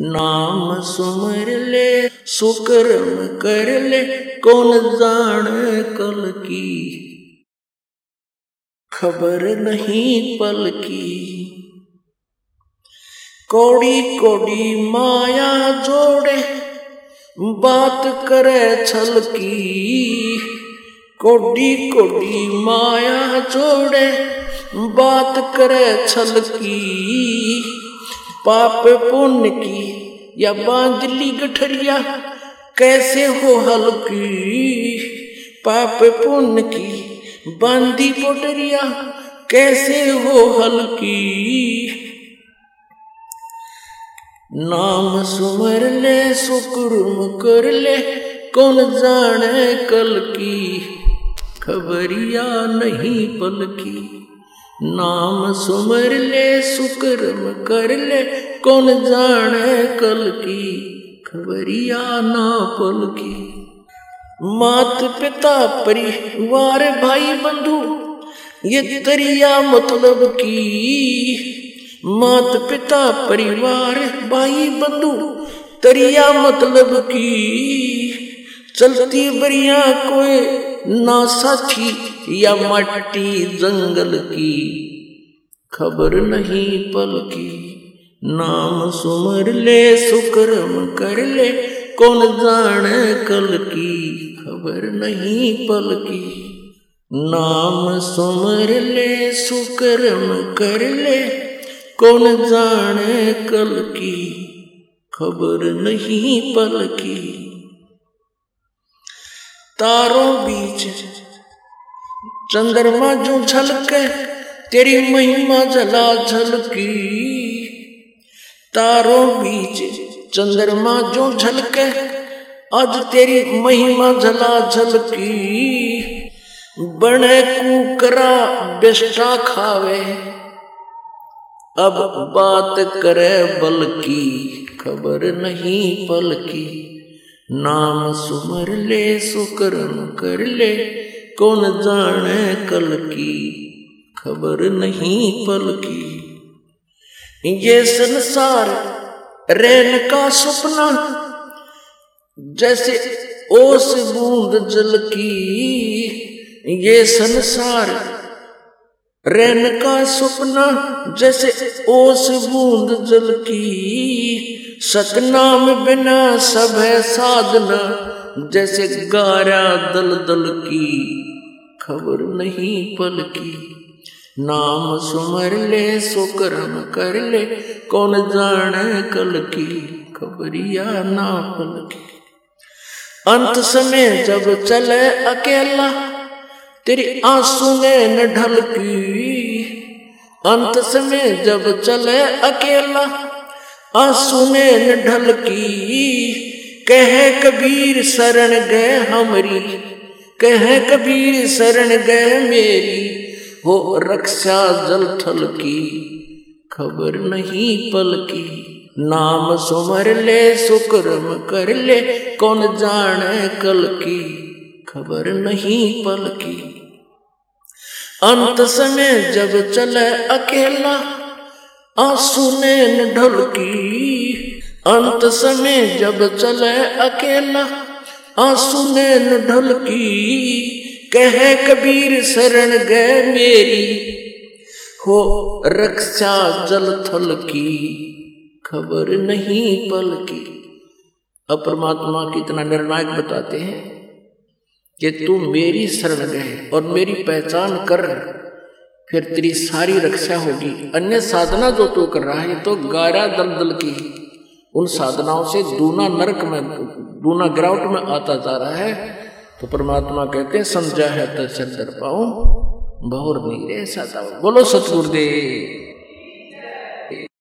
नाम सुमर ले, सुकर्म कर ले, कौन जाने कल की? खबर नहीं पल की। कौड़ी कौड़ी माया जोड़े, बात करे छल की। कोडी कोडी माया जोड़े, बात करे छल की। पाप पुण्य की या बांधली गठरिया, कैसे हो हल्की पाप पुण्य की बांधी पोटरिया कैसे हो हल्की नाम सुमर ले, सुकुरुम कर ले, कौन जाने कल की? खबरिया नहीं पल की। नाम सुमर ले, सुकर्म कर ले। कौन जाने कल की खबरिया ना पल की। मात पिता परिवार भाई बंधु, ये तरिया मतलब की? मात पिता परिवार भाई बंधु, तरिया मतलब की? चलती बरिया कोई ना साथी या मट्टी जंगल की, खबर नहीं पल की। नाम सुमर ले, सुकर्म कर ले, कौन जाने कल की, खबर नहीं पल की। नाम सुमर ले, सुकर्म कर ले, कौन जाने कल की, खबर नहीं पल की। तारों बीच चंद्रमा जो झलके, तेरी महिमा जला झलकी। तारों बीच चंद्रमा जो झलके, आज तेरी महिमा जला झलकी। बने कुकरा बेस्टा खावे, अब बात करे बल की खबर नहीं पल की नाम सुमर ले, सुकर्म कर ले। कौन जाने कल की? खबर नहीं पल की। ये संसार, रैन का सपना। जैसे ओस बूंद जल की। ये संसार, रैन का सपना। जैसे ओस बूंद जल की। सतनाम बिना सब है साधना, जैसे गारा दल दल की खबर नहीं पल की नाम सुमर ले, सुकर्म कर ले, कौन जाने कल की खबरिया ना पल की अंत समय जब चले अकेला, तेरी आँसू न ढल की अंत समय जब चले अकेला आसुने ढल की कह कबीर शरण गए हमारी, कह कबीर शरण गए मेरी, हो रक्षा जल थल की खबर नहीं पल की नाम सुमर ले, सुकर्म कर ले, कौन जाने कल की, खबर नहीं पल की अंत समय जब चले अकेला आँसू ने ढलकी, अंत समय जब चले अकेला। आँसू ने ढलकी, कह कबीर शरण गए मेरी। हो रक्षा जल थल की खबर नहीं पल की अब परमात्मा कितना निर्णायक बताते हैं कि तू मेरी शरण गए और मेरी पहचान कर। फिर तेरी सारी रक्षा होगी। अन्य साधना जो तू कर रहा है तो गारा दलदल की उन साधनाओं से दूना नरक में, दूना ग्राउट में आता जा रहा है। तो परमात्मा कहते समझा है तो चंदर पाओ, बहुर नीरे सा बोलो सतगुरुदेव।